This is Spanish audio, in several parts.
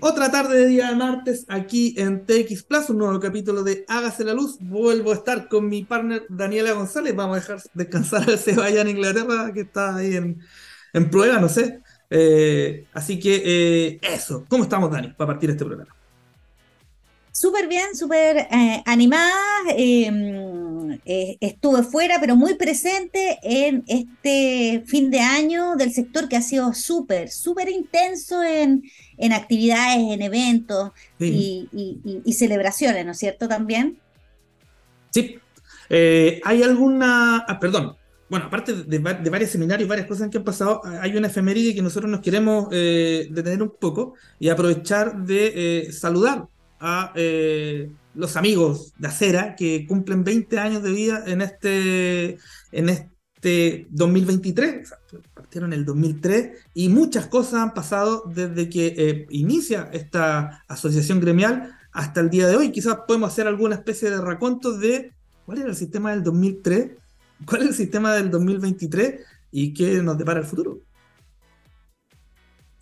Otra tarde de día martes aquí en TX Plus, un nuevo capítulo de Hágase la Luz. Vuelvo a estar con mi partner Daniela González. Vamos a dejar descansar al Sebaya en Inglaterra, que está ahí en, prueba, no sé. Eh, así que eh, eso. ¿Cómo estamos, Dani, para partir este programa? Súper bien, súper eh, animada. Eh, estuve fuera, pero muy presente en este fin de año del sector que ha sido súper, súper intenso en, en, actividades, en eventos y, celebraciones, ¿no es cierto? También. Sí. Eh, ¿Hay alguna... Ah, perdón. Bueno, aparte de, varios seminarios, varias cosas que han pasado, hay una efeméride que nosotros nos queremos detener un poco y aprovechar de saludar a eh, los amigos de Acera que cumplen 20 años de vida en este, en este 2023. Partieron en el 2003 y muchas cosas han pasado desde que eh, inicia esta asociación gremial hasta el día de hoy. Quizás podemos hacer alguna especie de raconto de cuál era el sistema del 2003, cuál es el sistema del 2023 y qué nos depara el futuro.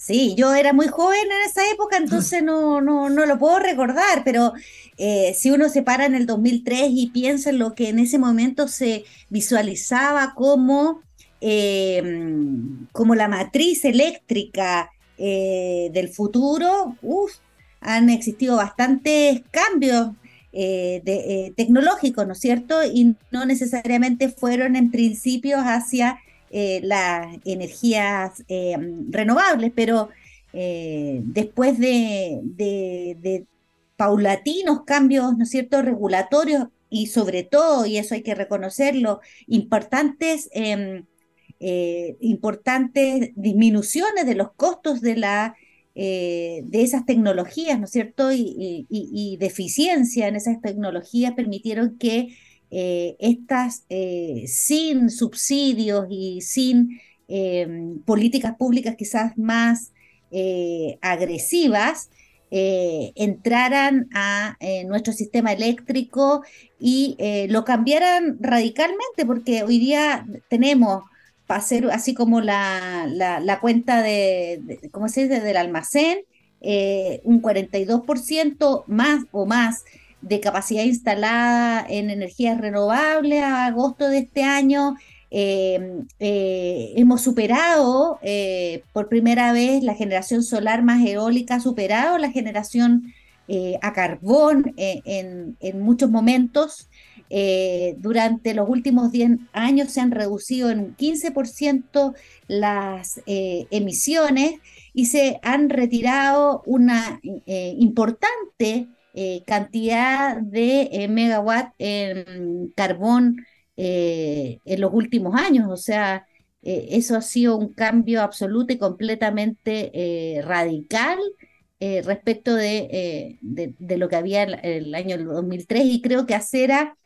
Sí, yo era muy joven en esa época, entonces no, no, no lo puedo recordar, pero eh, si uno se para en el 2003 y piensa en lo que en ese momento se visualizaba como, em, como la matriz eléctrica eh, del futuro, han existido bastantes cambios eh, tecnológicos, ¿no es cierto? Y no necesariamente fueron en principios hacia eh, las energías eh, renovables, pero eh, después de, paulatinos cambios, ¿no es cierto?, regulatorios y sobre todo, y eso hay que reconocerlo, importantes, em, importantes disminuciones de los costos de la de esas tecnologías, ¿no es cierto? Y, y, de eficiencia en esas tecnologías permitieron que eh, estas eh, sin subsidios y sin em, políticas públicas quizás más eh, agresivas, entraran a nuestro sistema eléctrico y lo cambiaran radicalmente, porque hoy día tenemos para hacer así como la, la, cuenta de, ¿cómo se dice?, del almacén, un 42% más o más de capacidad instalada en energías renovables a agosto de este año. Eh, eh, hemos superado eh, por primera vez la generación solar más eólica, superado la generación a carbón en, en, muchos momentos. durante los últimos 10 años se han reducido en un 15% las emisiones y se han retirado una importante eh, cantidad de eh, megawatt en carbón eh, en los últimos años. O sea, eso ha sido un cambio absoluto y completamente radical respecto de, de, lo que había el, el, año 2003 y creo que Acera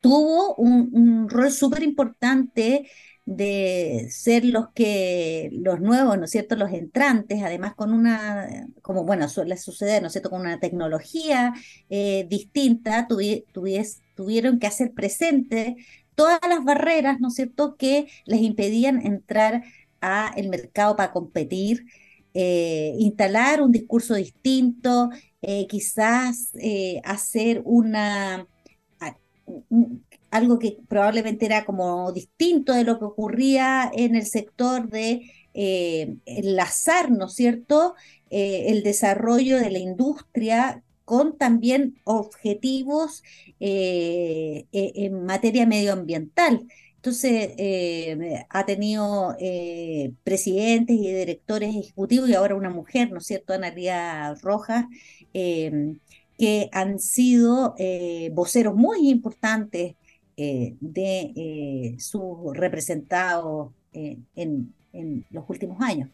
tuvo un rol súper importante de ser los que, los nuevos, ¿no es cierto?, los entrantes, además con una, como bueno, suele suceder, ¿no es cierto?, con una tecnología eh, distinta, tuvieron que hacer presente todas las barreras, ¿no es cierto?, que les impedían entrar al mercado para competir, eh, instalar un discurso distinto, eh, quizás hacer una algo que probablemente era como distinto de lo que ocurría en el sector de eh, enlazar, ¿no es cierto?, eh, el desarrollo de la industria con también objetivos eh, e, en materia medioambiental. Entonces, ha tenido presidentes y directores ejecutivos y ahora una mujer, ¿no es cierto?, Analia Rojas, que han sido voceros muy importantes eh, de eh, sus representados eh, en, los últimos años.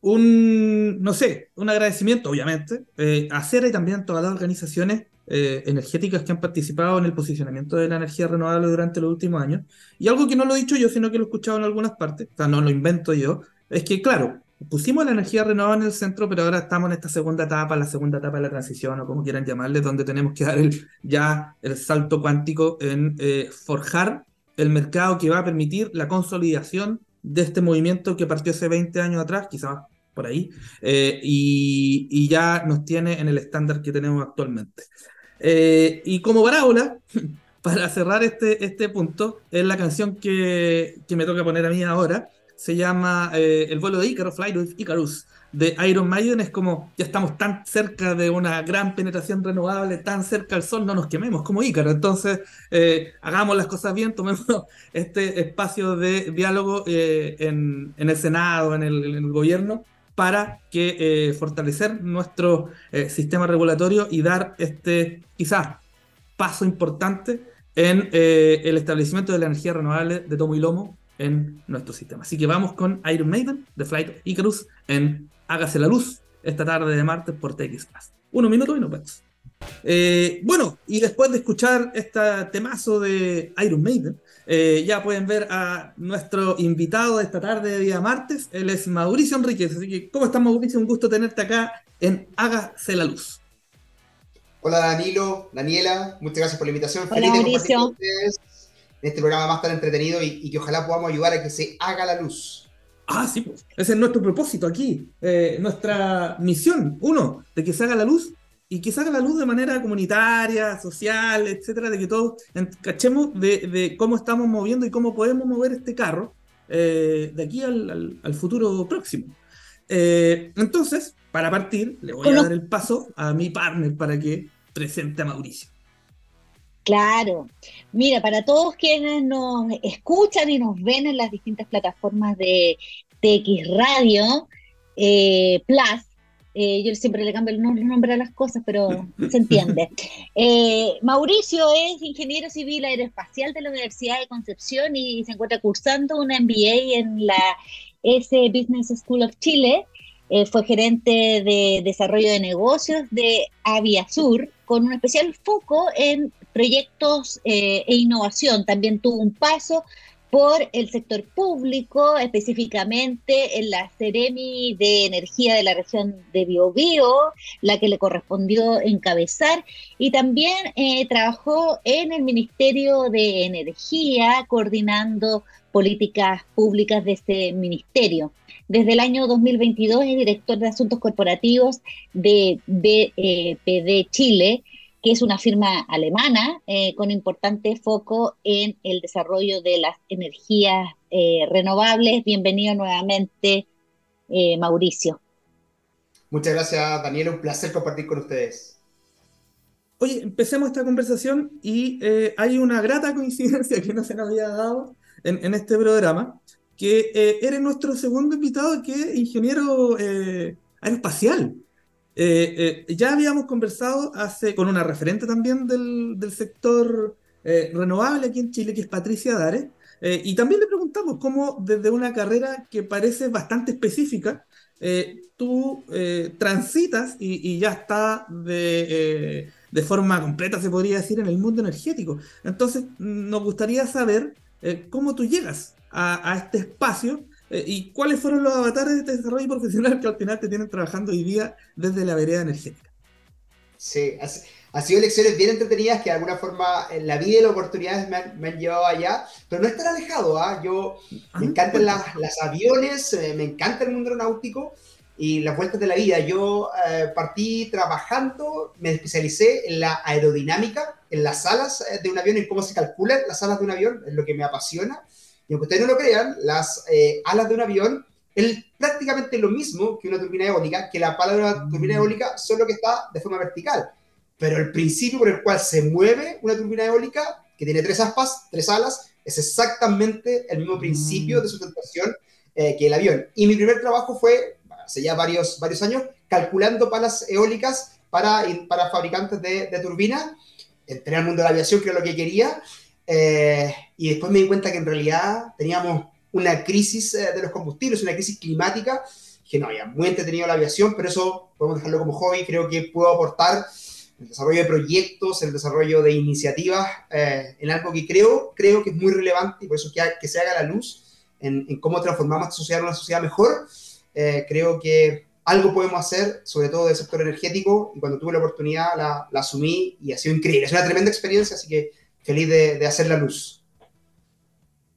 Un, no sé, un agradecimiento, obviamente, a CERA y también a todas las organizaciones energéticas que han participado en el posicionamiento de la energía renovable durante los últimos años. Y algo que no lo he dicho yo, sino que lo he escuchado en algunas partes, o sea, no lo invento yo, es que, claro, pusimos la energía renovable en el centro, pero ahora estamos en esta segunda etapa, la segunda etapa de la transición, o como quieran llamarle, donde tenemos que dar el, ya el salto cuántico en eh, forjar el mercado que va a permitir la consolidación de este movimiento que partió hace 20 años atrás, quizás por ahí, y, y, ya nos tiene en el estándar que tenemos actualmente. y como parábola, para cerrar este, este punto, es la canción que, que me toca poner a mí ahora, se llama El vuelo de Icarus, Flight with Icarus de Iron Maiden es como, ya estamos tan cerca de una gran penetración renovable, tan cerca al sol, no nos quememos como Ícaro. Entonces, eh, hagamos las cosas bien, tomemos este espacio de diálogo eh, en, el Senado, en el, gobierno, para que eh, fortalecer nuestro sistema regulatorio y dar este, quizás, paso importante en el establecimiento de la energía renovable de tomo y lomo en nuestro sistema. Así que vamos con Iron Maiden, The Flight Icarus, en Hágase la Luz, esta tarde de martes por TX Uno minuto y no vemos. Eh, bueno, y después de escuchar este temazo de Iron Maiden, eh, ya pueden ver a nuestro invitado de esta tarde de día martes. Él es Mauricio Enríquez. Así que, ¿cómo estás, Mauricio? Un gusto tenerte acá en Hágase la Luz. Hola, Danilo, Daniela. Muchas gracias por la invitación. Hola, Mauricio en este programa más tan entretenido y, que ojalá podamos ayudar a que se haga la luz. Ah, sí, pues. Ese es nuestro propósito aquí, eh, nuestra misión, uno, de que se haga la luz y que se haga la luz de manera comunitaria, social, etcétera, de que todos cachemos de, cómo estamos moviendo y cómo podemos mover este carro eh, de aquí al, futuro próximo. Eh, entonces, para partir, le voy a dar el paso a mi partner para que presente a Mauricio. Claro. Mira, para todos quienes nos escuchan y nos ven en las distintas plataformas de TX Radio, eh, Plus, eh, yo siempre le cambio el nombre a las cosas, pero se entiende. Eh, Mauricio es ingeniero civil aeroespacial de la Universidad de Concepción y se encuentra cursando una MBA en la S Business School of Chile. fue gerente de desarrollo de negocios de Aviasur, con un especial foco en proyectos eh, e innovación. También tuvo un paso por el sector público, específicamente en la Ceremi de Energía de la región de Biobío, la que le correspondió encabezar, y también eh, trabajó en el Ministerio de Energía, coordinando políticas públicas de este ministerio. Desde el año 2022 es director de Asuntos Corporativos de BPD Chile que es una firma alemana eh, con importante foco en el desarrollo de las energías eh, renovables. Bienvenido nuevamente, eh, Mauricio. Muchas gracias, Daniel. Un placer compartir con ustedes. Oye, empecemos esta conversación y hay una grata coincidencia que no se nos había dado en, este programa, que eres nuestro segundo invitado que es ingeniero aeroespacial. Eh, eh, ya habíamos conversado hace, con una referente también del, del sector eh, renovable aquí en Chile, que es Patricia Dare, y también le preguntamos cómo desde una carrera que parece bastante específica, tú transitas y, ya está de, de, forma completa, se podría decir, en el mundo energético. Entonces, nos gustaría saber cómo tú llegas a este espacio eh, ¿Y cuáles fueron los avatares de este desarrollo profesional que al final te tienen trabajando hoy día desde la vereda energética? Sí, ha, sido lecciones bien entretenidas que de alguna forma en la vida y las oportunidades me han, llevado allá, pero no estar alejado. ¿ah? Yo ah, me encantan las, aviones, eh, me encanta el mundo aeronáutico y las vueltas de la vida. Yo eh, partí trabajando, me especialicé en la aerodinámica, en las alas de un avión, en cómo se calculan las alas de un avión, es lo que me apasiona. Y aunque ustedes no lo crean, las eh, alas de un avión es prácticamente lo mismo que una turbina eólica, que la pala de una turbina eólica, solo que está de forma vertical. Pero el principio por el cual se mueve una turbina eólica, que tiene tres aspas, tres alas, es exactamente el mismo principio de sustentación eh, que el avión. Y mi primer trabajo fue, hace ya varios, varios años, calculando palas eólicas para, para fabricantes de, de turbinas. Entré al mundo de la aviación, que era lo que quería, eh, y después me di cuenta que en realidad teníamos una crisis eh, de los combustibles, una crisis climática, que no, había muy entretenido la aviación, pero eso podemos dejarlo como hobby, creo que puedo aportar el desarrollo de proyectos, el desarrollo de iniciativas, eh, en algo que creo, creo que es muy relevante y por eso que, que se haga la luz en, cómo transformamos esta sociedad en una sociedad mejor. creo que algo podemos hacer, sobre todo del sector energético, y cuando tuve la oportunidad la, la asumí y ha sido increíble. Es una tremenda experiencia, así que feliz de, hacer la luz.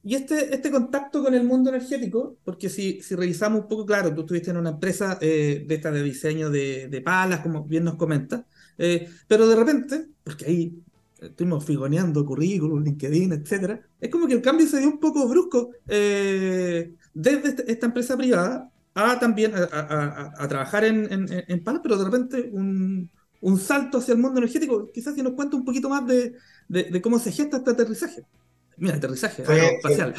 y este, este contacto con el mundo energético, porque si, si revisamos un poco, claro, tú estuviste en una empresa eh, de esta de diseño de, de palas, como bien nos comenta, eh, pero de repente, porque ahí estuvimos figoneando currículum, LinkedIn, etcétera, es como que el cambio se dio un poco brusco eh, desde este, esta empresa privada a también a, trabajar en, en, en, palas, pero de repente un, un, salto hacia el mundo energético. Quizás si nos cuenta un poquito más de, de, de cómo se gesta este aterrizaje. Mira, aterrizaje fue, espacial.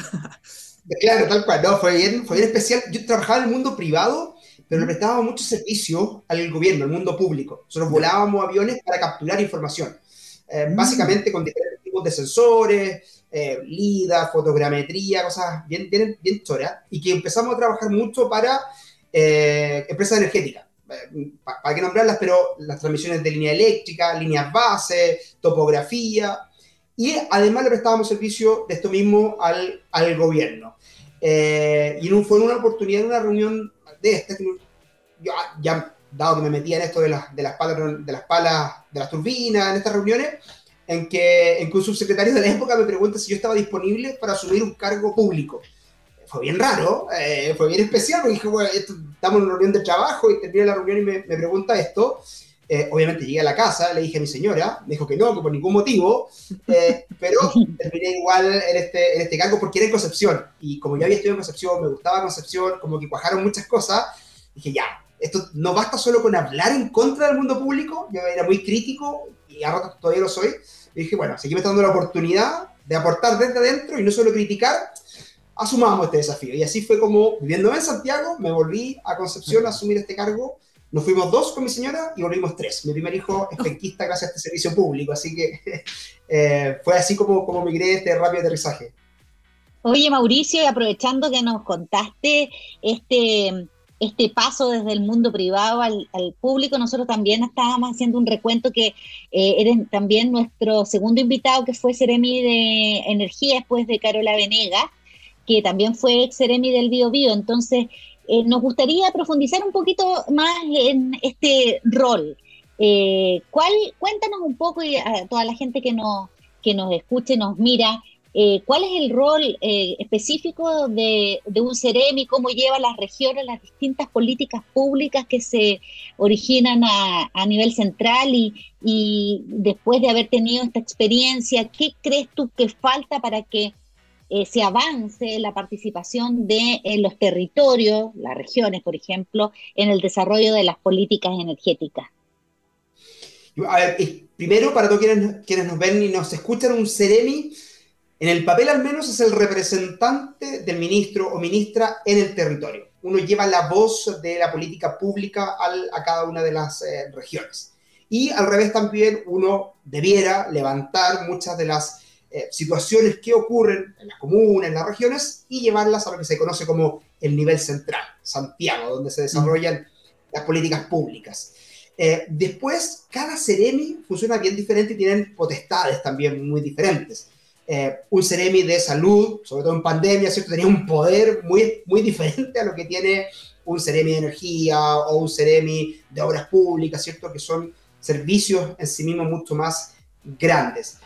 claro, tal cual, no, fue bien, fue bien especial. Yo trabajaba en el mundo privado, pero le prestábamos mucho servicio al gobierno, al mundo público. Nosotros volábamos aviones para capturar información, eh, mm. básicamente con diferentes tipos de sensores, eh, LIDA, fotogrametría, cosas bien, bien, bien y que empezamos a trabajar mucho para eh, empresas energéticas. Para, que nombrarlas, pero las transmisiones de línea eléctrica, líneas base, topografía, y además le prestábamos servicio de esto mismo al, al gobierno. Eh, y fue en una oportunidad, en una reunión de este, yo ya dado que me metía en esto de, las, de, las palas, de las palas, de las turbinas, en estas reuniones, en que, en que un subsecretario de la época me pregunta si yo estaba disponible para asumir un cargo público. Fue bien raro, eh, fue bien especial, porque dije, bueno, estamos en una reunión de trabajo y termina la reunión y me, me pregunta esto. Eh, obviamente llegué a la casa, le dije a mi señora, me dijo que no, que por ningún motivo, eh, pero terminé igual en este, en este cargo porque era en Concepción. Y como ya había estudiado en Concepción, me gustaba Concepción, como que cuajaron muchas cosas, dije ya, esto no basta solo con hablar en contra del mundo público, yo era muy crítico y a rato todavía lo soy. Y dije, bueno, si aquí me está dando la oportunidad de aportar desde adentro y no solo criticar, asumamos este desafío. Y así fue como, viviendo en Santiago, me volví a Concepción a asumir este cargo nos fuimos dos con mi señora y volvimos tres. Mi primer hijo es penquista gracias a este servicio público, así que eh, fue así como, como migré este rápido aterrizaje. Oye, Mauricio, y aprovechando que nos contaste este, este paso desde el mundo privado al, público, nosotros también estábamos haciendo un recuento que eh, eres también nuestro segundo invitado, que fue Seremi de Energía, después de Carola Venega, que también fue ex Seremi del Bio Bio. Entonces, eh, nos gustaría profundizar un poquito más en este rol. Eh, ¿cuál, cuéntanos un poco y a toda la gente que nos, que nos escuche, nos mira, eh, ¿cuál es el rol específico de, un CEREMI? ¿Cómo lleva las regiones las distintas políticas públicas que se originan a, a nivel central? Y, y, después de haber tenido esta experiencia, ¿qué crees tú que falta para que eh, se avance la participación de los territorios, las regiones, por ejemplo, en el desarrollo de las políticas energéticas? A ver, primero, para todos quienes, quienes nos ven y nos escuchan, un CEREMI, en el papel al menos, es el representante del ministro o ministra en el territorio. Uno lleva la voz de la política pública a cada una de las eh, regiones. Y al revés también uno debiera levantar muchas de las eh, situaciones que ocurren en las comunas, en las regiones, y llevarlas a lo que se conoce como el nivel central, Santiago, donde se desarrollan las políticas públicas. Eh, después, cada Ceremi funciona bien diferente y tienen potestades también muy diferentes. Eh, un Ceremi de salud, sobre todo en pandemia, ¿cierto? tenía un poder muy, muy diferente a lo que tiene un Ceremi de energía o un Ceremi de obras públicas, ¿cierto? que son servicios en sí mismos mucho más grandes.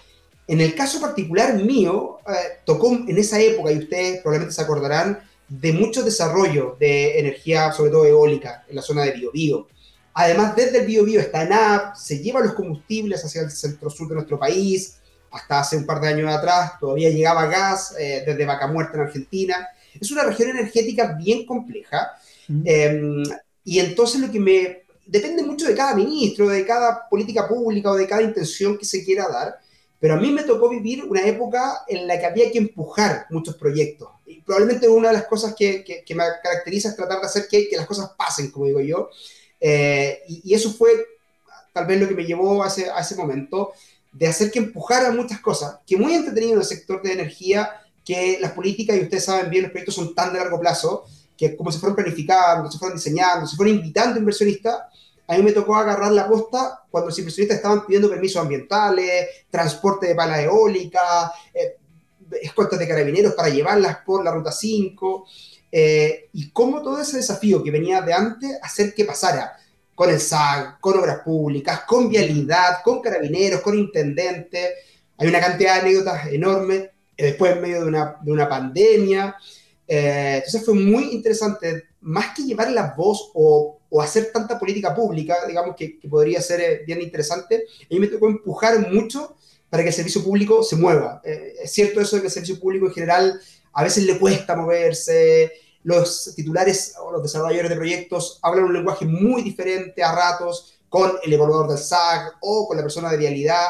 En el caso particular mío, eh, tocó en esa época, y ustedes probablemente se acordarán, de mucho desarrollo de energía, sobre todo eólica, en la zona de Biobío. Además, desde el Biobío está ENAP, se llevan los combustibles hacia el centro-sur de nuestro país. Hasta hace un par de años atrás todavía llegaba gas eh, desde Vaca Muerta en Argentina. Es una región energética bien compleja. Em, y entonces lo que me... Depende mucho de cada ministro, de cada política pública o de cada intención que se quiera dar. Pero a mí me tocó vivir una época en la que había que empujar muchos proyectos. Y probablemente una de las cosas que, que, me caracteriza es tratar de hacer que, que las cosas pasen, como digo yo. Eh, y, eso fue tal vez lo que me llevó a ese, a ese momento, de hacer que empujaran muchas cosas, que muy entretenido en el sector de energía, que las políticas, y ustedes saben bien, los proyectos son tan de largo plazo, que como se fueron planificando, se fueron diseñando, se fueron invitando inversionistas, a mí me tocó agarrar la costa cuando los inversionistas estaban pidiendo permisos ambientales, transporte de pala eólica, eh, escoltas de carabineros para llevarlas por la ruta 5, eh, y cómo todo ese desafío que venía de antes, hacer que pasara con el SAG, con obras públicas, con vialidad, con carabineros, con intendentes. Hay una cantidad de anécdotas enormes. después en medio de una, de una pandemia. Eh, entonces fue muy interesante, más que llevar la voz o, o hacer tanta política pública, digamos que, podría ser eh, bien interesante, mí me tocó empujar mucho para que el servicio público se mueva. Eh, es cierto eso de que el servicio público en general a veces le cuesta moverse, los titulares o los desarrolladores de proyectos hablan un lenguaje muy diferente a ratos con el evaluador del SAC o con la persona de vialidad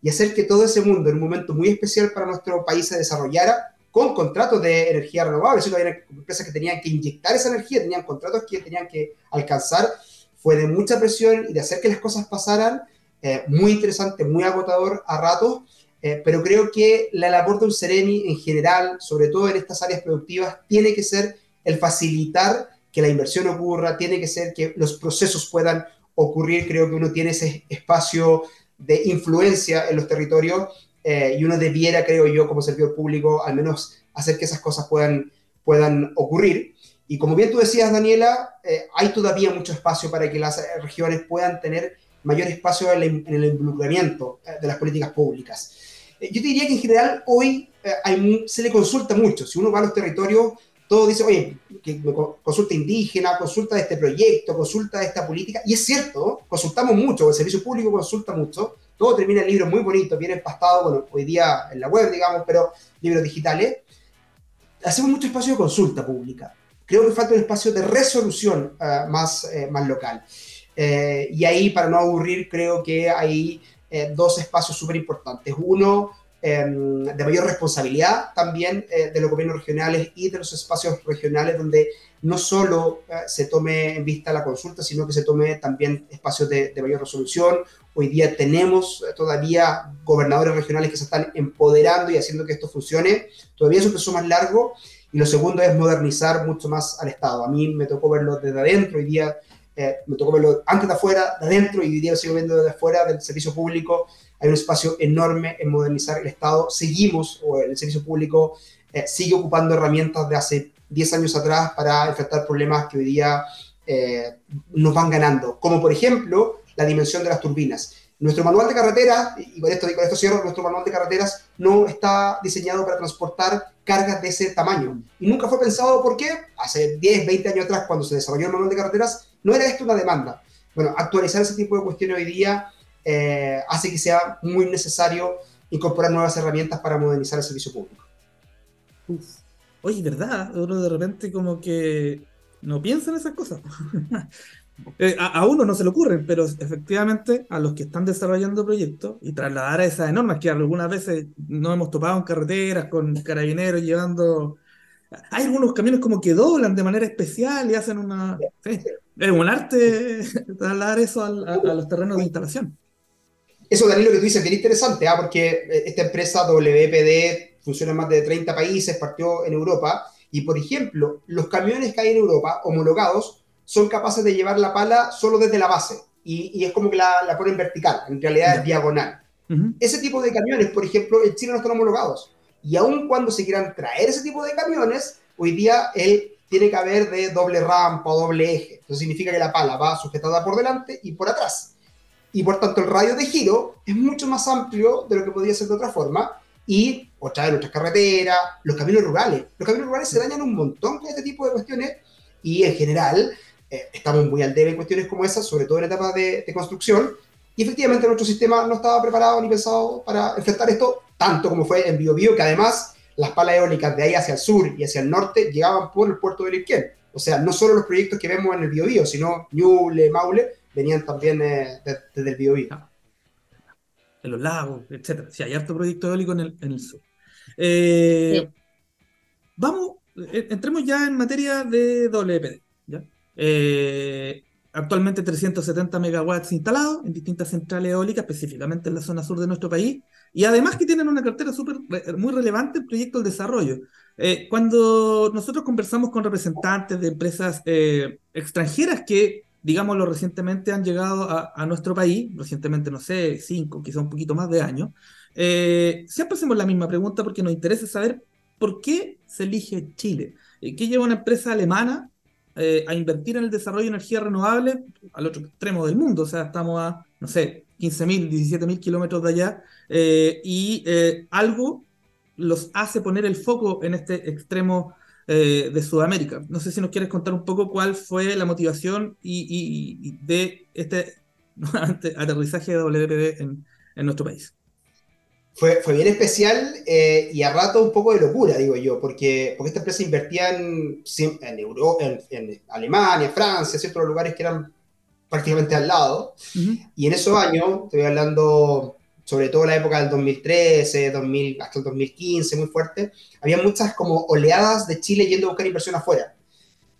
y hacer que todo ese mundo en un momento muy especial para nuestro país se desarrollara con contratos de energía renovable. Si había empresas que tenían que inyectar esa energía, tenían contratos que tenían que alcanzar. Fue de mucha presión y de hacer que las cosas pasaran. Eh, muy interesante, muy agotador a ratos, eh, pero creo que la labor de un Sereni en general, sobre todo en estas áreas productivas, tiene que ser el facilitar que la inversión ocurra, tiene que ser que los procesos puedan ocurrir. Creo que uno tiene ese espacio de influencia en los territorios eh, y uno debiera, creo yo, como servidor público, al menos hacer que esas cosas puedan, puedan ocurrir. Y como bien tú decías, Daniela, eh, hay todavía mucho espacio para que las regiones puedan tener mayor espacio en el, involucramiento eh, de las políticas públicas. yo te diría que en general hoy hay, se le consulta mucho. Si uno va a los territorios, todo dice, oye, que consulta indígena, consulta de este proyecto, consulta de esta política, y es cierto, consultamos mucho, el servicio público consulta mucho, todo termina en libros muy bonitos, bien empastados, bueno, hoy día en la web, digamos, pero libros digitales. Hacemos mucho espacio de consulta pública. Creo que falta un espacio de resolución eh, más, eh, más local. Eh, y ahí, para no aburrir, creo que hay dos espacios súper importantes. Uno, Em, de mayor responsabilidad también eh, de los gobiernos regionales y de los espacios regionales donde no solo eh, se tome en vista la consulta, sino que se tome también espacios de, mayor resolución. Hoy día tenemos eh, todavía gobernadores regionales que se están empoderando y haciendo que esto funcione. Todavía es un proceso más largo. Y lo segundo es modernizar mucho más al Estado. A mí me tocó verlo desde adentro, hoy día me tocó verlo antes de afuera, de adentro, y hoy día lo sigo viendo desde afuera del servicio público hay un espacio enorme en modernizar el Estado. Seguimos, o el servicio público eh, sigue ocupando herramientas de hace 10 años atrás para enfrentar problemas que hoy día eh, nos van ganando, como por ejemplo la dimensión de las turbinas. Nuestro manual de carreteras, y con esto, con esto cierro, nuestro manual de carreteras no está diseñado para transportar cargas de ese tamaño. Y nunca fue pensado por qué, hace 10, 20 años atrás, cuando se desarrolló el manual de carreteras, no era esto una demanda. Bueno, actualizar ese tipo de cuestiones hoy día eh, hace que sea muy necesario incorporar nuevas herramientas para modernizar el servicio público. Oye, ¿verdad? Uno de repente como que no piensa en esas cosas. Eh, a, uno no se le ocurren, pero efectivamente a los que están desarrollando proyectos y trasladar esas enormes que algunas veces no hemos topado en carreteras con carabineros llevando... Hay algunos camiones como que doblan de manera especial y hacen una... es un arte trasladar eso a los terrenos de instalación. Eso, Danilo, que tú dices, bien interesante, ¿ah? porque eh, esta empresa WPD funciona en más de 30 países, partió en Europa, y por ejemplo, los camiones que hay en Europa homologados son capaces de llevar la pala solo desde la base, y, es como que la, la, ponen vertical, en realidad es diagonal. Ese tipo de camiones, por ejemplo, en Chile no están homologados, y aun cuando se quieran traer ese tipo de camiones, hoy día él tiene que haber de doble rampa o doble eje. Eso significa que la pala va sujetada por delante y por atrás y por tanto el radio de giro es mucho más amplio de lo que podría ser de otra forma y otra vez nuestras carreteras, los caminos rurales. Los caminos rurales se dañan un montón con este tipo de cuestiones y en general eh, estamos muy al debe en cuestiones como esas, sobre todo en etapas de, de construcción y efectivamente nuestro sistema no estaba preparado ni pensado para enfrentar esto tanto como fue en Biobío, que además las palas eólicas de ahí hacia el sur y hacia el norte llegaban por el puerto de Lirquén. O sea, no solo los proyectos que vemos en el Biobío, sino Ñuble, Maule, venían también eh, desde el Biobío. Ah. En los lagos, etcétera. Sí, hay harto proyecto eólico en el, en el sur. Eh, vamos, eh, entremos ya en materia de WPD. ¿Ya? actualmente 370 megawatts instalados en distintas centrales eólicas, específicamente en la zona sur de nuestro país, y además que tienen una cartera super, muy relevante en proyecto del desarrollo. cuando nosotros conversamos con representantes de empresas extranjeras que digámoslo, recientemente han llegado a, nuestro país, recientemente, no sé, cinco, quizá un poquito más de años, eh, siempre hacemos la misma pregunta porque nos interesa saber por qué se elige Chile. Eh, ¿Qué lleva una empresa alemana eh, a invertir en el desarrollo de energía renovable al otro extremo del mundo? O sea, estamos a, no sé, 15.000, 17.000 kilómetros de allá, y algo los hace poner el foco en este extremo eh, de Sudamérica. No sé si nos quieres contar un poco cuál fue la motivación y, de este aterrizaje de WPD en, nuestro país. Fue, fue bien especial eh, y a rato un poco de locura, digo yo, porque, porque esta empresa invertía en, en, Euro, en, Alemania, Francia, ciertos lugares que eran prácticamente al lado. Y en esos años, estoy hablando sobre todo en la época del 2013, 2000, hasta el 2015, muy fuerte, había muchas como oleadas de Chile yendo a buscar inversión afuera.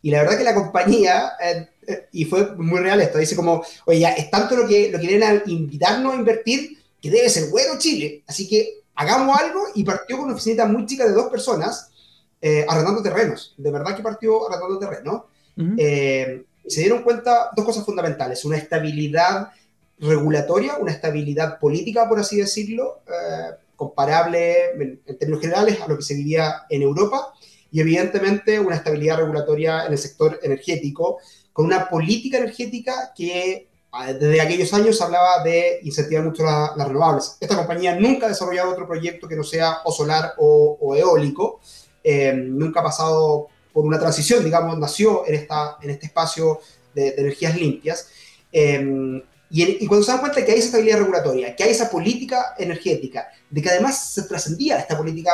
Y la verdad que la compañía, eh, eh, y fue muy real esto, dice como, oye, ya es tanto lo que, lo que vienen a invitarnos a invertir que debe ser bueno Chile. Así que hagamos algo y partió con una oficina muy chica de dos personas eh, arrendando terrenos. De verdad que partió arrendando terrenos. y se dieron cuenta dos cosas fundamentales. Una estabilidad regulatoria, una estabilidad política, por así decirlo, eh, comparable en, términos generales a lo que se vivía en Europa, y evidentemente una estabilidad regulatoria en el sector energético, con una política energética que desde aquellos años hablaba de incentivar mucho las renovables. Esta compañía nunca ha desarrollado otro proyecto que no sea o solar o, eólico, eh, nunca ha pasado por una transición, digamos, nació en, esta, en este espacio de, energías limpias. Eh, y, cuando se dan cuenta que hay esa estabilidad regulatoria, que hay esa política energética, de que además se trascendía esta política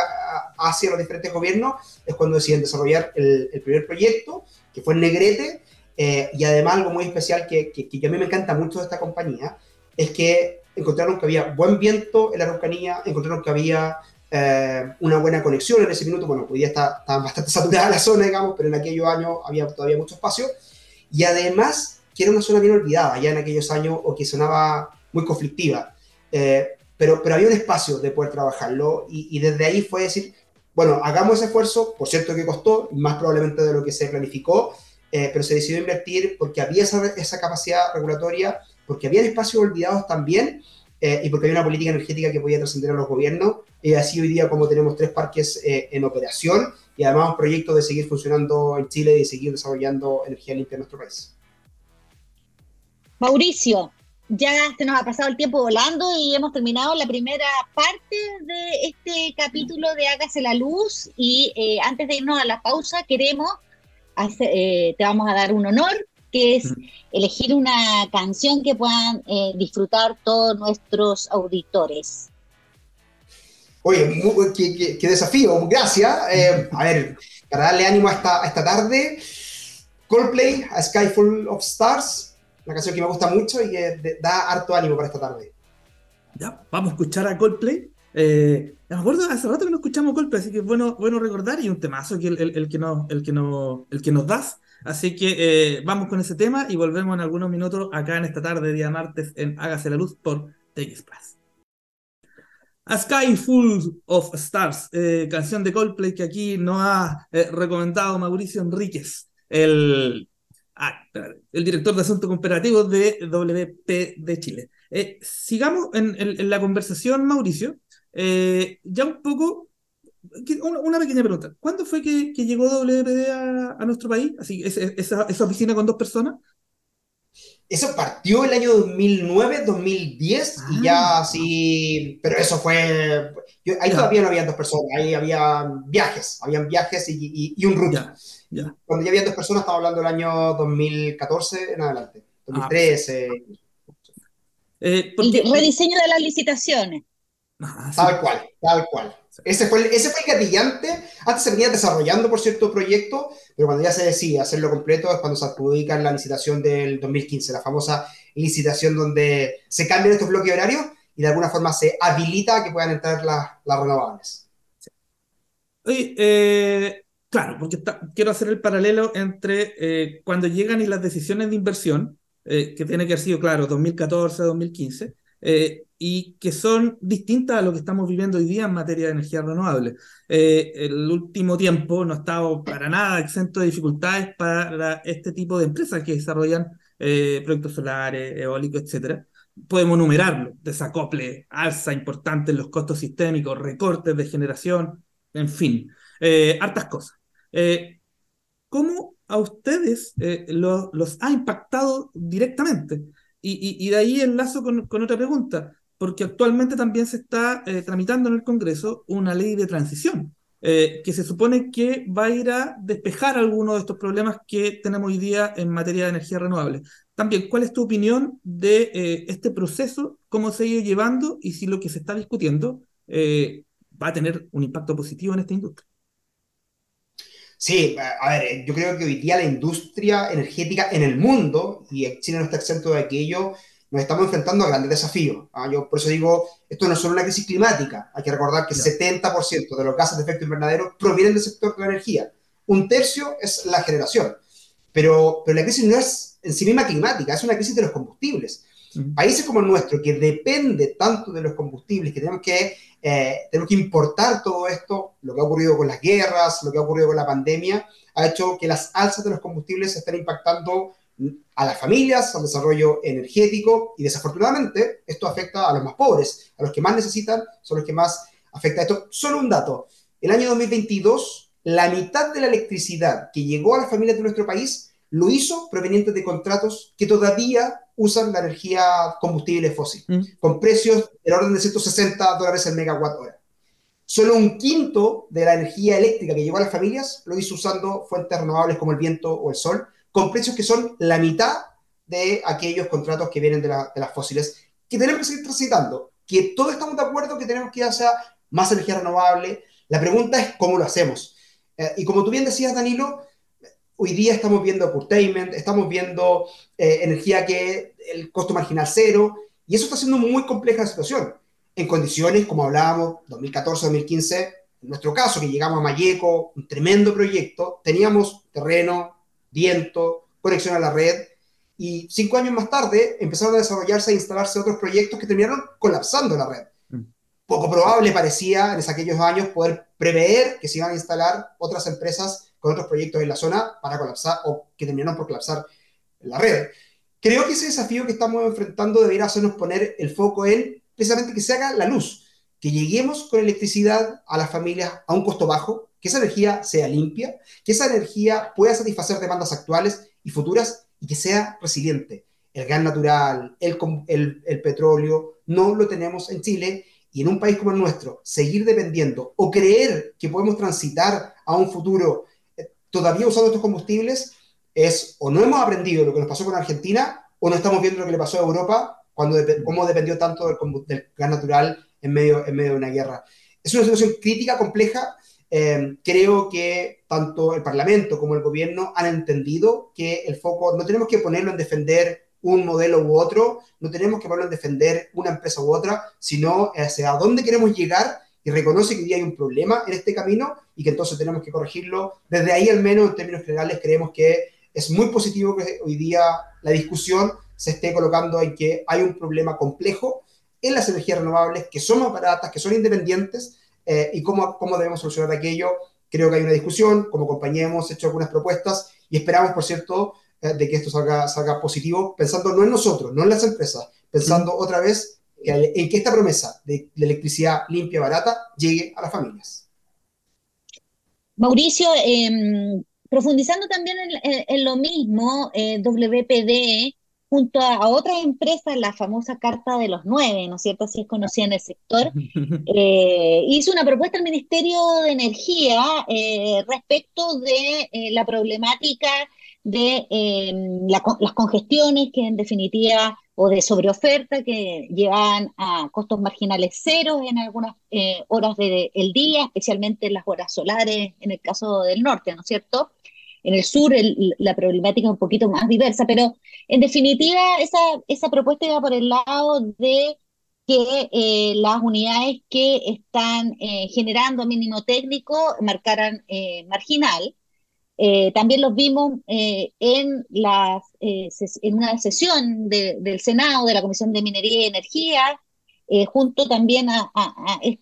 hacia los diferentes gobiernos, es cuando deciden desarrollar el, primer proyecto, que fue en Negrete, eh, y además algo muy especial que, que, a mí me encanta mucho de esta compañía, es que encontraron que había buen viento en la Araucanía, encontraron que había eh, una buena conexión en ese minuto, bueno, hoy día está, está bastante saturada la zona, digamos, pero en aquellos años había todavía mucho espacio, y además que era una zona bien olvidada ya en aquellos años o que sonaba muy conflictiva. Eh, pero, pero había un espacio de poder trabajarlo y, desde ahí fue decir, bueno, hagamos ese esfuerzo, por cierto que costó, más probablemente de lo que se planificó, eh, pero se decidió invertir porque había esa, esa capacidad regulatoria, porque había espacios olvidados también eh, y porque había una política energética que podía trascender a los gobiernos. Y así hoy día como tenemos tres parques en operación y además un proyecto de seguir funcionando en Chile y seguir desarrollando energía limpia en nuestro país. Mauricio, ya se nos ha pasado el tiempo volando y hemos terminado la primera parte de este capítulo de Hágase la Luz. Y eh, antes de irnos a la pausa, queremos, eh, te vamos a dar un honor, que es elegir una canción que puedan eh, disfrutar todos nuestros auditores. Oye, qué, desafío, gracias. a ver, para darle ánimo a esta, a esta tarde, Coldplay, A Sky Full of Stars una canción que me gusta mucho y que da harto ánimo para esta tarde. Ya, vamos a escuchar a Coldplay. Eh, me acuerdo hace rato que no escuchamos Coldplay, así que es bueno, bueno recordar y un temazo que el, el, que, no, el, que, no, el que nos das. Así que eh, vamos con ese tema y volvemos en algunos minutos acá en esta tarde, día martes, en Hágase la Luz por TX Plus. A Sky Full of Stars, eh, canción de Coldplay que aquí nos ha recomendado Mauricio Enríquez, el Ah, el director de Asuntos Comparativos de WP de Chile. Eh, sigamos en, la conversación, Mauricio. Eh, ya un poco, una, pequeña pregunta. ¿Cuándo fue que, llegó WPD a, nuestro país? Así, esa, esa oficina con dos personas. Eso partió el año 2009, 2010 y ya ah. así, pero eso fue, ahí todavía no había dos personas, ahí había viajes, habían viajes y, y, un route. Cuando ya había dos personas, estaba hablando del año 2014 en adelante, 2013. Ah, eh, el rediseño de las licitaciones. Ah, tal cual, tal cual. Ese fue, el, ese fue el gatillante. Antes se venía desarrollando, por cierto, proyecto, pero cuando ya se decide hacerlo completo es cuando se adjudica la licitación del 2015, la famosa licitación donde se cambian estos bloques horarios y de alguna forma se habilita que puedan entrar las, las renovables. Oye, eh, Claro, porque quiero hacer el paralelo entre eh, cuando llegan y las decisiones de inversión, eh, que tiene que haber sido, claro, 2014, 2015, eh, y que son distintas a lo que estamos viviendo hoy día en materia de energía renovable. el último tiempo no ha estado para nada exento de dificultades para este tipo de empresas que desarrollan proyectos solares, eólicos, etc. Podemos numerarlo, desacople, alza importante en los costos sistémicos, recortes de generación, en fin, hartas cosas. Eh, ¿Cómo a ustedes eh, los ha impactado directamente? Y, de ahí enlazo con, con, otra pregunta. Porque actualmente también se está eh, tramitando en el Congreso una ley de transición, eh, que se supone que va a ir a despejar algunos de estos problemas que tenemos hoy día en materia de energía renovable. También, ¿cuál es tu opinión de eh, este proceso, cómo se ha ido llevando y si lo que se está discutiendo va a tener un impacto positivo en esta industria? Sí, a ver, yo creo que hoy día la industria energética en el mundo, y Chile no está exento de aquello, nos estamos enfrentando a grandes desafíos. ¿ah? Yo por eso digo, esto no es solo una crisis climática, hay que recordar que el 70% de los gases de efecto invernadero provienen del sector de la energía. Un tercio es la generación. Pero, pero la crisis no es en sí misma climática, es una crisis de los combustibles. Países como el nuestro, que depende tanto de los combustibles, que tenemos que, eh, tenemos que importar todo esto, lo que ha ocurrido con las guerras, lo que ha ocurrido con la pandemia, ha hecho que las alzas de los combustibles estén impactando a las familias, al desarrollo energético y desafortunadamente esto afecta a los más pobres, a los que más necesitan, son los que más afecta esto. Solo un dato, el año 2022 la mitad de la electricidad que llegó a las familias de nuestro país lo hizo proveniente de contratos que todavía usan la energía combustible fósil, mm. con precios del orden de 160 dólares el megawatt hora. Solo un quinto de la energía eléctrica que llegó a las familias lo hizo usando fuentes renovables como el viento o el sol, con precios que son la mitad de aquellos contratos que vienen de, las fósiles, que tenemos que seguir transitando, que todos estamos de acuerdo que tenemos que ir hacia más energía renovable. La pregunta es cómo lo hacemos. Eh, y como tú bien decías, Danilo, hoy día estamos viendo curtailment, estamos viendo eh, energía que el costo marginal cero, y eso está siendo muy compleja la situación. En condiciones, como hablábamos, 2014-2015, en nuestro caso, que llegamos a Mayeco, un tremendo proyecto, teníamos terreno, viento, conexión a la red. Y cinco años más tarde empezaron a desarrollarse e instalarse otros proyectos que terminaron colapsando la red. Mm. Poco probable parecía en aquellos años poder prever que se iban a instalar otras empresas con otros proyectos en la zona para colapsar o que terminaron por colapsar la red. Creo que ese desafío que estamos enfrentando debería hacernos poner el foco en precisamente que se haga la luz, que lleguemos con electricidad a las familias a un costo bajo, que esa energía sea limpia, que esa energía pueda satisfacer demandas actuales y futuras y que sea resiliente. El gas natural, el, petróleo, no lo tenemos en Chile y en un país como el nuestro, seguir dependiendo o creer que podemos transitar a un futuro eh, todavía usando estos combustibles es o no hemos aprendido lo que nos pasó con Argentina o no estamos viendo lo que le pasó a Europa cuando cómo dependió tanto del, del, gas natural en medio, en medio de una guerra. Es una situación crítica, compleja, Em, creo que tanto el Parlamento como el gobierno han entendido que el foco no tenemos que ponerlo en defender un modelo u otro, no tenemos que ponerlo en defender una empresa u otra, sino hacia dónde queremos llegar y reconoce que hoy hay un problema en este camino y que entonces tenemos que corregirlo. Desde ahí, al menos en términos generales, creemos que es muy positivo que hoy día la discusión se esté colocando en que hay un problema complejo en las energías renovables que son más baratas, que son independientes, eh, y cómo, cómo debemos solucionar aquello. Creo que hay una discusión, como compañía hemos hecho algunas propuestas y esperamos, por cierto, eh, de que esto salga, salga positivo, pensando no en nosotros, no en las empresas, pensando otra vez en que esta promesa de, electricidad limpia y barata llegue a las familias. Mauricio, em, profundizando también en, en, lo mismo, eh, WPD junto a, otras empresas, la famosa Carta de los Nueve, ¿no es cierto? Así es conocida en el sector, eh, hizo una propuesta al Ministerio de Energía eh, respecto de eh, la problemática de em, las congestiones que en definitiva o de sobreoferta que llevan a costos marginales ceros en algunas horas del día, especialmente en las horas solares en el caso del norte, ¿no es cierto? En el sur la problemática es un poquito más diversa, pero en definitiva esa, esa propuesta iba por el lado de que eh, las unidades que están eh, generando mínimo técnico marcaran eh, marginal. también los vimos en, las, en una sesión del Senado, de la Comisión de Minería y Energía, eh, junto también a,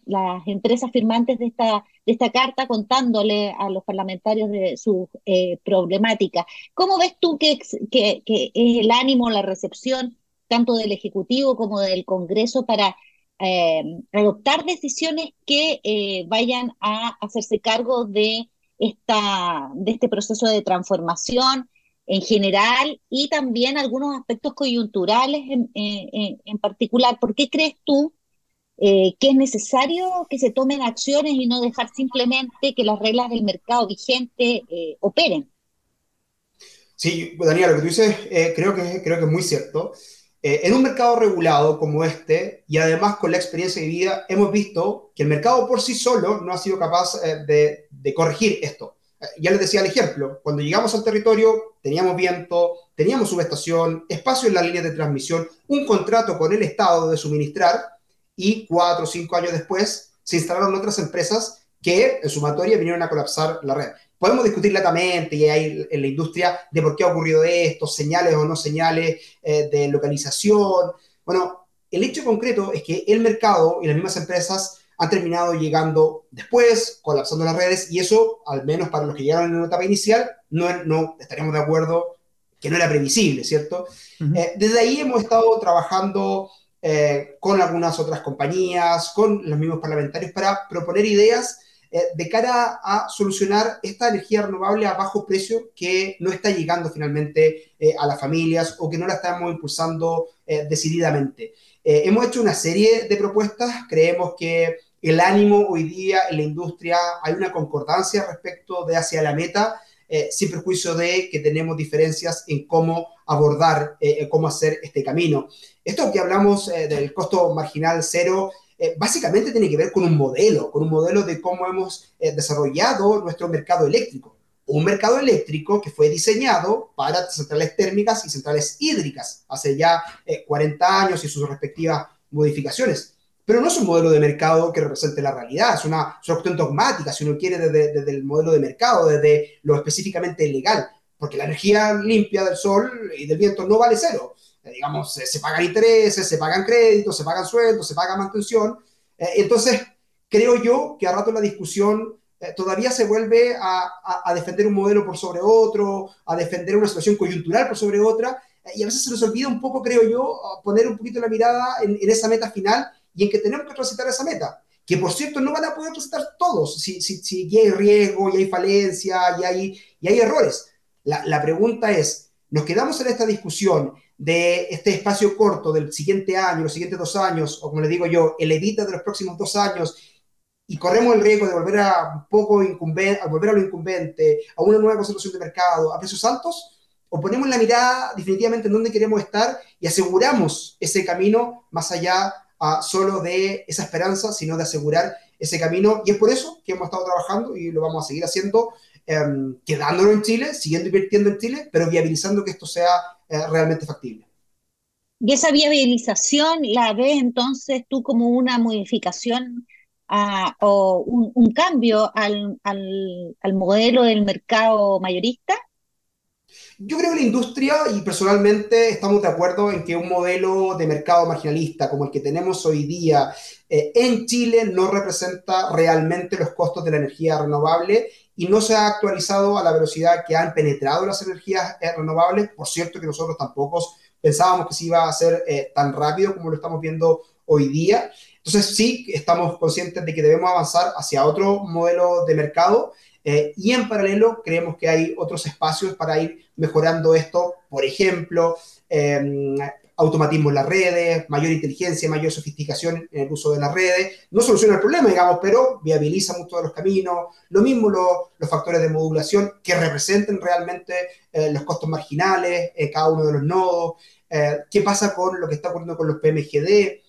las empresas firmantes de esta, de esta carta contándole a los parlamentarios de su eh, problemática. ¿Cómo ves tú que, que, es el ánimo, la recepción, tanto del Ejecutivo como del Congreso, para eh, adoptar decisiones que vayan a hacerse cargo de, esta, de este proceso de transformación en general y también algunos aspectos coyunturales en, particular. ¿Por qué crees tú eh, que es necesario que se tomen acciones y no dejar simplemente que las reglas del mercado vigente eh, operen? Sí, Daniela, lo que tú dices eh, creo, que, creo que es muy cierto. en un mercado regulado como este, y además con la experiencia de vida, hemos visto que el mercado por sí solo no ha sido capaz de, de corregir esto ya les decía el ejemplo, cuando llegamos al territorio teníamos viento, teníamos subestación, espacio en la línea de transmisión, un contrato con el Estado de suministrar y cuatro o cinco años después se instalaron otras empresas que en sumatoria vinieron a colapsar la red. Podemos discutir latamente y hay en la industria de por qué ha ocurrido esto, señales o no señales eh, de localización. Bueno, el hecho concreto es que el mercado y las mismas empresas han terminado llegando después, colapsando las redes, y eso, al menos para los que llegaron en una etapa inicial, no, no estaríamos de acuerdo que no era previsible, ¿cierto? Eh, desde ahí hemos estado trabajando eh, con algunas otras compañías, con los mismos parlamentarios, para proponer ideas eh, de cara a solucionar esta energía renovable a bajo precio que no está llegando finalmente a las familias o que no la estamos impulsando decididamente. hemos hecho una serie de propuestas, creemos que el ánimo hoy día en la industria, hay una concordancia respecto de hacia la meta, eh, sin perjuicio de que tenemos diferencias en cómo abordar, eh, cómo hacer este camino. Esto que hablamos eh, del costo marginal cero, básicamente tiene que ver con un modelo, con un modelo de cómo hemos desarrollado nuestro mercado eléctrico. Un mercado eléctrico que fue diseñado para centrales térmicas y centrales hídricas hace ya 40 años y sus respectivas modificaciones pero no es un modelo de mercado que represente la realidad, es una, cuestión dogmática, si uno quiere, desde, el modelo de mercado, desde lo específicamente legal, porque la energía limpia del sol y del viento no vale cero. Eh, digamos, se, pagan intereses, se pagan créditos, se pagan sueldos, se paga mantención. Eh, entonces, creo yo que a rato la discusión eh, todavía se vuelve a, a, defender un modelo por sobre otro, a defender una situación coyuntural por sobre otra, y a veces se nos olvida un poco, creo yo, poner un poquito la mirada en, en esa meta final y en que tenemos que transitar esa meta. Que por cierto no van a poder transitar todos, si, si, si ya hay riesgo, ya hay falencia, ya hay, y hay errores. La, la pregunta es, ¿nos quedamos en esta discusión de este espacio corto del siguiente año, los siguientes dos años, o como le digo yo, el evita de los próximos dos años, y corremos el riesgo de volver a un poco incumbente, a volver a lo incumbente, a una nueva concentración de mercado, a precios altos? ¿O ponemos la mirada definitivamente en dónde queremos estar y aseguramos ese camino más allá solo de esa esperanza, sino de asegurar ese camino. Y es por eso que hemos estado trabajando y lo vamos a seguir haciendo, em, quedándolo en Chile, siguiendo invirtiendo en Chile, pero viabilizando que esto sea eh, realmente factible. Y esa viabilización la ves entonces tú como una modificación ah, o un, cambio al, al modelo del mercado mayorista? Yo creo que la industria y personalmente estamos de acuerdo en que un modelo de mercado marginalista como el que tenemos hoy día eh, en Chile no representa realmente los costos de la energía renovable y no se ha actualizado a la velocidad que han penetrado las energías eh, renovables. Por cierto que nosotros tampoco pensábamos que se iba a hacer eh, tan rápido como lo estamos viendo hoy día. Entonces sí, estamos conscientes de que debemos avanzar hacia otro modelo de mercado eh, y en paralelo, creemos que hay otros espacios para ir mejorando esto, por ejemplo, eh, automatismo en las redes, mayor inteligencia, mayor sofisticación en el uso de las redes. No soluciona el problema, digamos, pero viabiliza muchos de los caminos. Lo mismo los factores de modulación que representen realmente eh, los costos marginales en cada uno de los nodos. Eh, ¿Qué pasa con lo que está ocurriendo con los PMGD?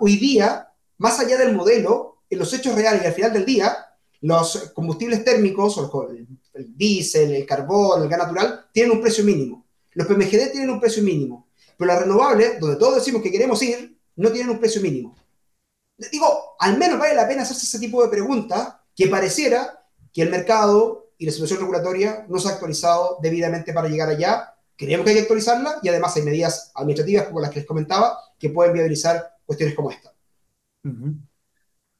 hoy día, más allá del modelo, en los hechos reales y al final del día, los combustibles térmicos, el, el diésel, el carbón, el gas natural, tienen un precio mínimo. Los PMGD tienen un precio mínimo. Pero las renovables, donde todos decimos que queremos ir, no tienen un precio mínimo. Digo, al menos vale la pena hacerse ese tipo de preguntas que pareciera que el mercado y la situación regulatoria no se ha actualizado debidamente para llegar allá. Creemos que hay que actualizarla y además hay medidas administrativas como las que les comentaba que pueden viabilizar cuestiones como esta.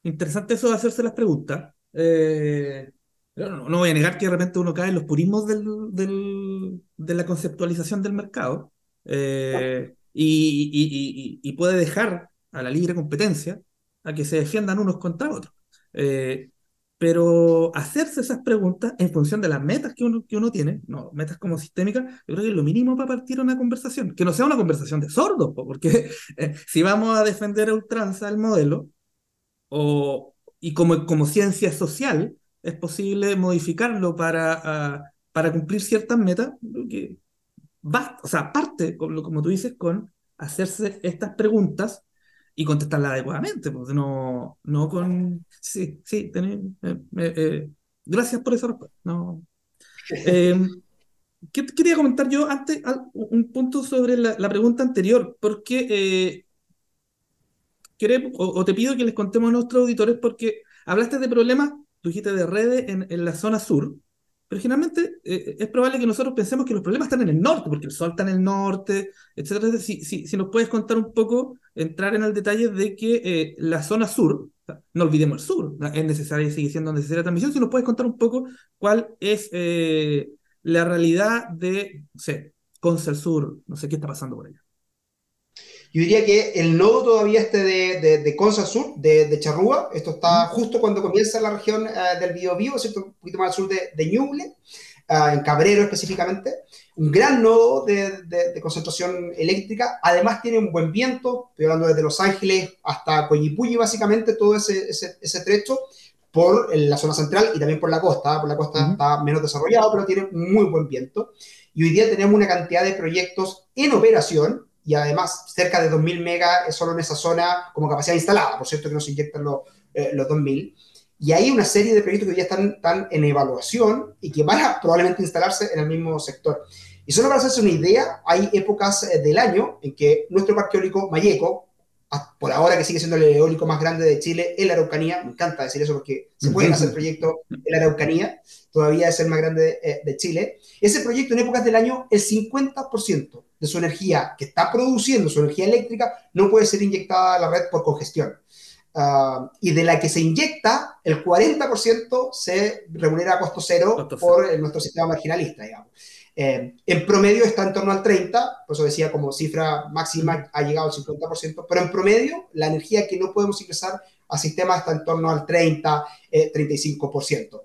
Interesante eso de hacerse las preguntas. Eh, no, voy a negar que de repente uno cae en los purismos del, de la conceptualización del mercado eh, y, puede dejar a la libre competencia a que se defiendan unos contra otros. Eh, pero hacerse esas preguntas en función de las metas que uno, que uno tiene, no, metas como sistémicas, yo creo que es lo mínimo para partir una conversación, que no sea una conversación de sordos, porque eh, si vamos a defender a ultranza el modelo, o, y como, como ciencia social, es posible modificarlo para, ah, para cumplir ciertas metas, que basta, o sea, parte, como, como tú dices, con hacerse estas preguntas y contestarla adecuadamente, porque no, no con... Sí, sí, eh, eh, gracias por esa respuesta. No. Em, quería comentar yo antes un punto sobre la, la pregunta anterior, porque eh, o, te pido que les contemos a nuestros auditores, porque hablaste de problemas, tú dijiste de redes en, la zona sur, pero generalmente eh, es probable que nosotros pensemos que los problemas están en el norte, porque el sol está en el norte, etc. Si, si, si nos puedes contar un poco, entrar en el detalle de que eh, la zona sur, no olvidemos el sur, es necesaria y sigue siendo necesaria transmisión, si nos puedes contar un poco cuál es eh, la realidad de, no sé, Conce el Sur, no sé qué está pasando por allá. Yo diría que el nodo todavía este de, de, de Conza Sur, de, de, Charrúa, esto está justo cuando comienza la región uh, del Biobío, ¿cierto? un poquito más al sur de, de Ñuble, uh, en Cabrero específicamente. Un gran nodo de, concentración eléctrica, además tiene un buen viento, estoy hablando desde Los Ángeles hasta Coyipulli, básicamente todo ese, ese, ese trecho, por la zona central y también por la costa. Por la costa uh -huh. está menos desarrollado, pero tiene muy buen viento. Y hoy día tenemos una cantidad de proyectos en operación, y además cerca de 2.000 megas solo en esa zona como capacidad instalada, por cierto que no se inyectan los, eh, los 2.000. Y hay una serie de proyectos que ya están, están, en evaluación y que van a probablemente instalarse en el mismo sector. Y solo para hacerse una idea, hay épocas eh, del año en que nuestro parque eólico Mayeco, por ahora que sigue siendo el eólico más grande de Chile, en la Araucanía, me encanta decir eso porque se pueden hacer proyectos en la Araucanía, todavía es el más grande de, eh, de Chile. Ese proyecto en épocas del año, el 50% de su energía que está produciendo, su energía eléctrica, no puede ser inyectada a la red por congestión. Uh, y de la que se inyecta, el 40% se remunera a costo cero costo por cero. nuestro sistema marginalista, digamos. Eh, en promedio está en torno al 30%, por eso decía como cifra máxima ha llegado al 50%, pero en promedio la energía que no podemos ingresar al sistema está en torno al 30, eh, 35%.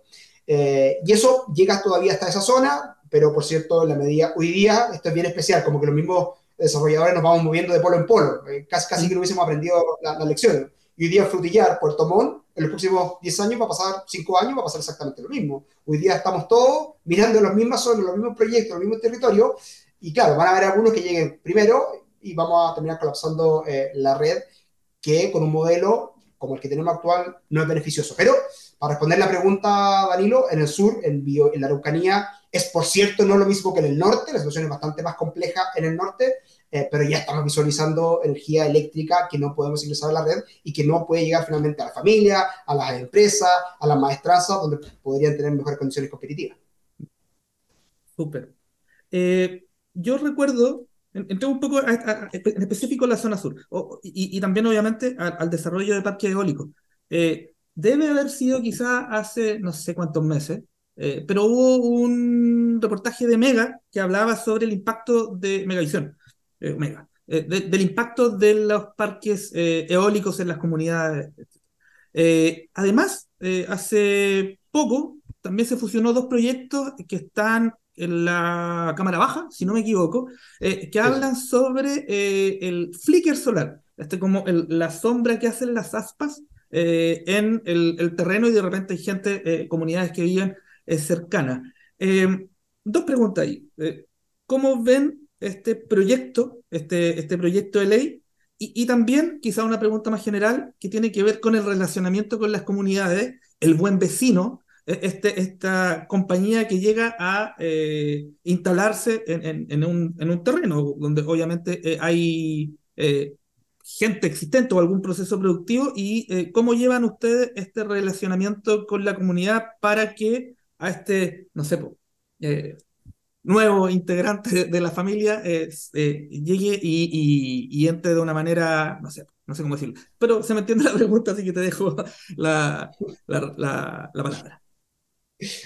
Eh, y eso llega todavía hasta esa zona, pero por cierto, la medida, hoy día, esto es bien especial, como que los mismos desarrolladores nos vamos moviendo de polo en polo, eh, casi, casi que no hubiésemos aprendido la, la lección. Y hoy día Frutillar, Puerto Montt, en los próximos 10 años va a pasar, 5 años va a pasar exactamente lo mismo. Hoy día estamos todos mirando las mismas zonas, los mismos proyectos, los mismos territorios, y claro, van a haber algunos que lleguen primero y vamos a terminar colapsando eh, la red, que con un modelo como el que tenemos actual no es beneficioso. Pero, para responder la pregunta, Danilo, en el sur, en, bio, en la Araucanía, es, por cierto, no lo mismo que en el norte, la situación es bastante más compleja en el norte, eh, pero ya estamos visualizando energía eléctrica que no podemos ingresar a la red y que no puede llegar finalmente a la familia, a las empresas, a las maestranzas, donde podrían tener mejores condiciones competitivas. Súper. Eh, yo recuerdo, entré un poco a, a, en específico la zona sur, y, también obviamente a, al desarrollo de parques eólicos. Eh, debe haber sido quizá hace no sé cuántos meses, eh, pero hubo un reportaje de Mega que hablaba sobre el impacto de Megavisión, eh, Mega, eh, de, del impacto de los parques eh, eólicos en las comunidades. Eh, además, hace poco también se fusionó dos proyectos que están en la Cámara Baja, si no me equivoco, que hablan sobre el flicker solar, este como el, la sombra que hacen las aspas en el, el, terreno y de repente hay gente, comunidades que viven es cercana. Eh, dos preguntas ahí. Eh, ¿Cómo ven este proyecto, este, este proyecto de ley? Y, y, también quizá una pregunta más general que tiene que ver con el relacionamiento con las comunidades, el buen vecino, e, este, esta compañía que llega a eh, instalarse en, en, un, en, un, terreno donde obviamente eh, hay eh, gente existente o algún proceso productivo y eh, cómo llevan ustedes este relacionamiento con la comunidad para que a este, no sé, eh, nuevo integrante de, la familia eh, eh, llegue y, y, y, entre de una manera, no sé, no sé cómo decirlo, pero se me entiende la pregunta, así que te dejo la, la, la, la palabra.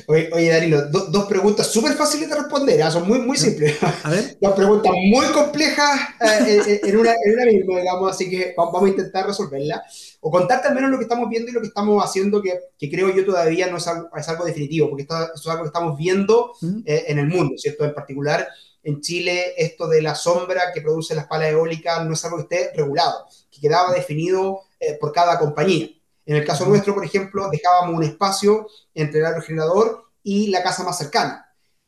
Oye, oye Danilo, dos preguntas súper fáciles de responder, ¿eh? son muy, muy simples. A ver. Dos preguntas muy complejas eh, en, una, en, una, misma, digamos, así que vamos a intentar resolverla. O contarte al menos lo que estamos viendo y lo que estamos haciendo, que, que creo yo todavía no es algo, es algo definitivo, porque esto, es algo que estamos viendo eh, en el mundo, ¿cierto? En particular, en Chile, esto de la sombra que produce la espalda eólica no es algo que esté regulado, que quedaba definido por cada compañía. En el caso nuestro, por ejemplo, dejábamos un espacio entre el aerogenerador y la casa más cercana.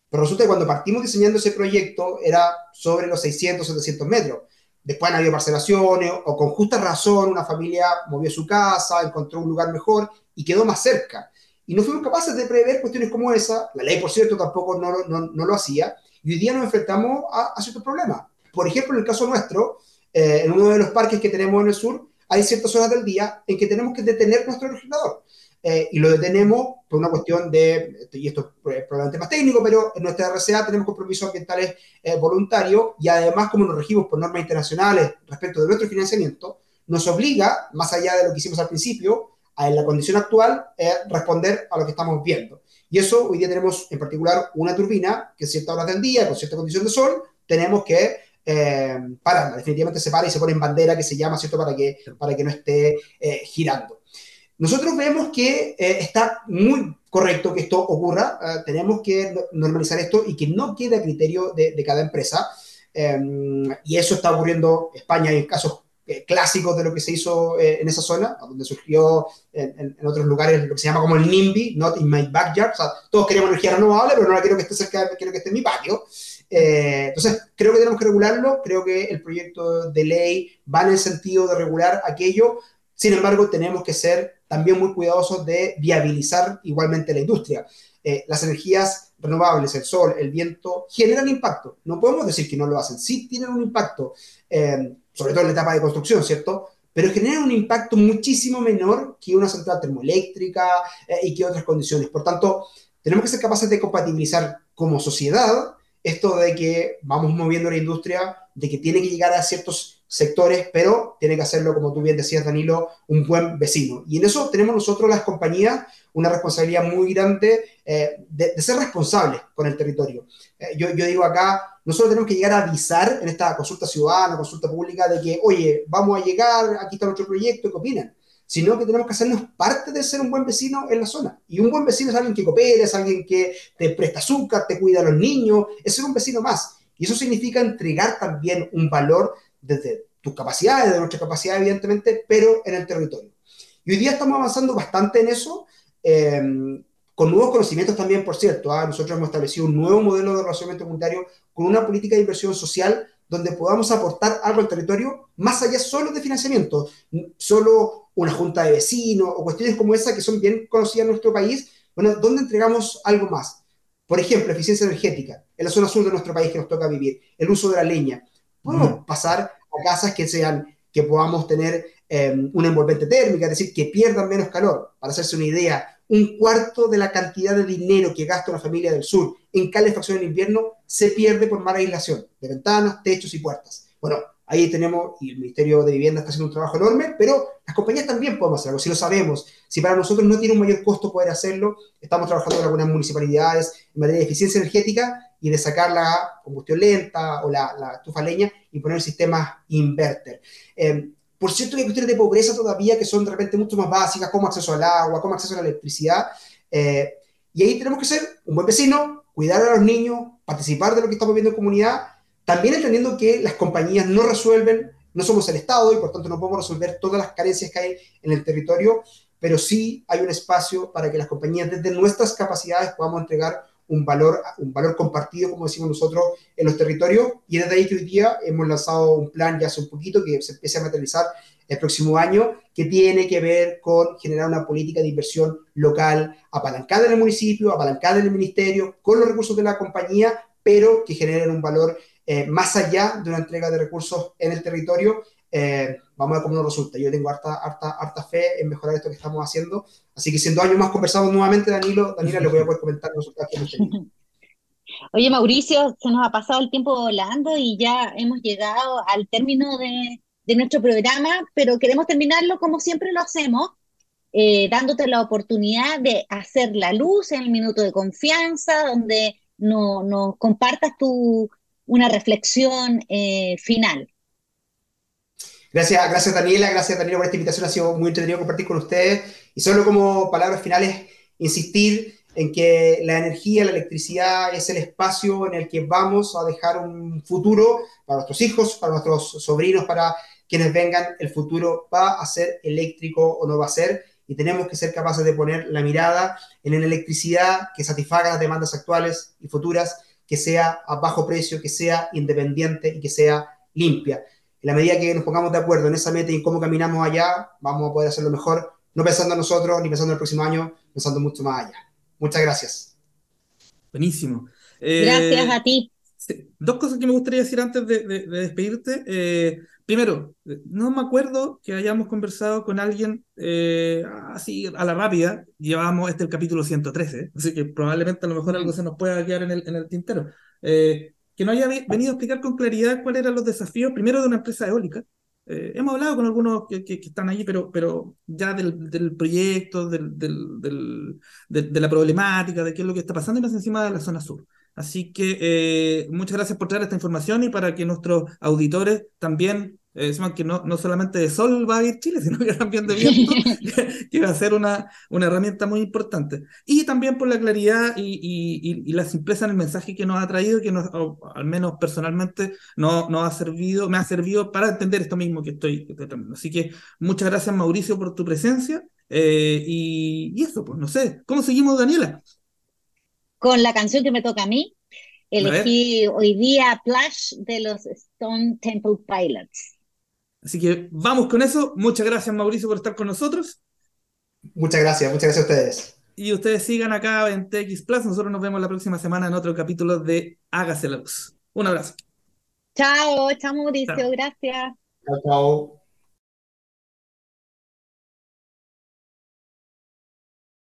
Pero resulta que cuando partimos diseñando ese proyecto era sobre los 600, 700 metros. Después han habido parcelaciones o con justa razón una familia movió su casa, encontró un lugar mejor y quedó más cerca. Y no fuimos capaces de prever cuestiones como esa. La ley, por cierto, tampoco no, no, no lo hacía. Y hoy día nos enfrentamos a, a ciertos problemas. Por ejemplo, en el caso nuestro, eh, en uno de los parques que tenemos en el sur, hay ciertas horas del día en que tenemos que detener nuestro refrigerador. Eh, y lo detenemos por una cuestión de, y esto es probablemente más técnico, pero en nuestra RCA tenemos compromisos ambientales eh, voluntarios y además como nos regimos por normas internacionales respecto de nuestro financiamiento, nos obliga, más allá de lo que hicimos al principio, a en la condición actual, eh, responder a lo que estamos viendo. Y eso, hoy día tenemos en particular una turbina que a ciertas horas del día, con cierta condición de sol, tenemos que eh, para, definitivamente se para y se pone en bandera que se llama, ¿cierto? Para que, para que no esté eh, girando. Nosotros vemos que eh, está muy correcto que esto ocurra, eh, tenemos que normalizar esto y que no quede a criterio de, de cada empresa. y eso está ocurriendo en España, hay casos clásicos de lo que se hizo en esa zona, donde surgió en, en, otros lugares lo que se llama como el NIMBY, Not in My Backyard, o sea, todos queremos energía renovable, pero no la quiero que esté cerca, quiero que esté en mi patio. Eh, entonces, creo que tenemos que regularlo, creo que el proyecto de ley va en el sentido de regular aquello, sin embargo, tenemos que ser también muy cuidadosos de viabilizar igualmente la industria. Eh, las energías renovables, el sol, el viento, generan impacto. No podemos decir que no lo hacen. Sí tienen un impacto, eh, sobre todo en la etapa de construcción, ¿cierto? Pero generan un impacto muchísimo menor que una central termoeléctrica y que otras condiciones. Por tanto, tenemos que ser capaces de compatibilizar como sociedad esto de que vamos moviendo la industria, de que tiene que llegar a ciertos sectores, pero tiene que hacerlo, como tú bien decías, Danilo, un buen vecino. Y en eso tenemos nosotros, las compañías, una responsabilidad muy grande eh, de, ser responsables con el territorio. Eh, yo, yo, digo acá, nosotros tenemos que llegar a avisar en esta consulta ciudadana, consulta pública, de que, oye, vamos a llegar, aquí está nuestro proyecto, ¿qué opinan? Sino que tenemos que hacernos parte de ser un buen vecino en la zona. Y un buen vecino es alguien que coopera, es alguien que te presta azúcar, te cuida a los niños, es ser un vecino más. Y eso significa entregar también un valor desde tus capacidades, de nuestra capacidad, evidentemente, pero en el territorio. Y hoy día estamos avanzando bastante en eso, eh, con nuevos conocimientos también, por cierto. ¿ah? Nosotros hemos establecido un nuevo modelo de relacionamiento comunitario con una política de inversión social donde podamos aportar algo al territorio, más allá solo de financiamiento, solo una junta de vecinos o cuestiones como esa que son bien conocidas en nuestro país, bueno, ¿dónde entregamos algo más? Por ejemplo, eficiencia energética, en la zona sur de nuestro país que nos toca vivir, el uso de la leña. Podemos pasar a casas que sean, que podamos tener eh, una envolvente térmica, es decir, que pierdan menos calor. Para hacerse una idea, un cuarto de la cantidad de dinero que gasta una familia del sur en calefacción en invierno se pierde por mala aislación de ventanas, techos y puertas. Bueno, Ahí tenemos, y el Ministerio de Vivienda está haciendo un trabajo enorme, pero las compañías también podemos hacerlo, si lo sabemos. Si para nosotros no tiene un mayor costo poder hacerlo, estamos trabajando con algunas municipalidades en materia de eficiencia energética y de sacar la combustión lenta o la, la estufa leña y poner sistemas inverter. Eh, por cierto, hay cuestiones de pobreza todavía que son de repente mucho más básicas, como acceso al agua, como acceso a la electricidad. Eh, y ahí tenemos que ser un buen vecino, cuidar a los niños, participar de lo que estamos viendo en comunidad también entendiendo que las compañías no resuelven, no somos el Estado y por tanto no podemos resolver todas las carencias que hay en el territorio, pero sí hay un espacio para que las compañías desde nuestras capacidades podamos entregar un valor, un valor compartido, como decimos nosotros, en los territorios. Y desde ahí que hoy día hemos lanzado un plan ya hace un poquito que se empiece a materializar el próximo año, que tiene que ver con generar una política de inversión local apalancada en el municipio, apalancada en el ministerio, con los recursos de la compañía, pero que generen un valor eh, más allá de una entrega de recursos en el territorio, eh, vamos a ver cómo nos resulta. Yo tengo harta, harta, harta fe en mejorar esto que estamos haciendo. Así que siendo años más conversamos nuevamente, Danilo. Danilo, le voy a poder comentar los resultados que hemos tenido. Oye, Mauricio, se nos ha pasado el tiempo volando y ya hemos llegado al término de, de nuestro programa, pero queremos terminarlo como siempre lo hacemos, eh, dándote la oportunidad de hacer la luz en el minuto de confianza, donde nos no compartas tu, una reflexión eh, final. Gracias, gracias Daniela, gracias Daniela por esta invitación, ha sido muy entretenido compartir con ustedes. Y solo como palabras finales, insistir en que la energía, la electricidad es el espacio en el que vamos a dejar un futuro para nuestros hijos, para nuestros sobrinos, para quienes vengan. El futuro va a ser eléctrico o no va a ser y tenemos que ser capaces de poner la mirada en la electricidad que satisfaga las demandas actuales y futuras, que sea a bajo precio, que sea independiente y que sea limpia. En la medida que nos pongamos de acuerdo en esa meta y en cómo caminamos allá, vamos a poder hacerlo mejor, no pensando en nosotros ni pensando en el próximo año, pensando mucho más allá. Muchas gracias. Buenísimo. gracias eh, a ti. Dos cosas que me gustaría decir antes de, despedirte. Eh, primero, no me acuerdo que hayamos conversado con alguien eh, así a la rápida. Llevamos este el capítulo 113, así que probablemente a lo mejor algo se nos pueda quedar en el, en el tintero. Que no haya venido a explicar con claridad cuáles eran los desafíos, primero de una empresa eólica, eh, hemos hablado con algunos que, están allí, pero, pero ya del, del proyecto, del, del, de, la problemática, de qué es lo que está pasando, y más encima de la zona sur. Así que eh, muchas gracias por traer esta información y para que nuestros auditores también eh, que no, no solamente de sol va a ir Chile, sino que también de viento, que va a ser una, una herramienta muy importante. Y también por la claridad y, y, y, la simpleza en el mensaje que nos ha traído, que nos, al menos personalmente no, nos ha servido, me ha servido para entender esto mismo que estoy, tratando. Así que muchas gracias Mauricio por tu presencia. Eh, y, y eso, pues no sé, ¿cómo seguimos Daniela? Con la canción que me toca a mí, elegí hoy día Plash de los Stone Temple Pilots. Así que vamos con eso. Muchas gracias, Mauricio, por estar con nosotros. Muchas gracias, muchas gracias a ustedes. Y ustedes sigan acá en TX Plus. Nosotros nos vemos la próxima semana en otro capítulo de Hágase la Luz. Un abrazo. Chao, chao Mauricio, gracias. Chao, chao.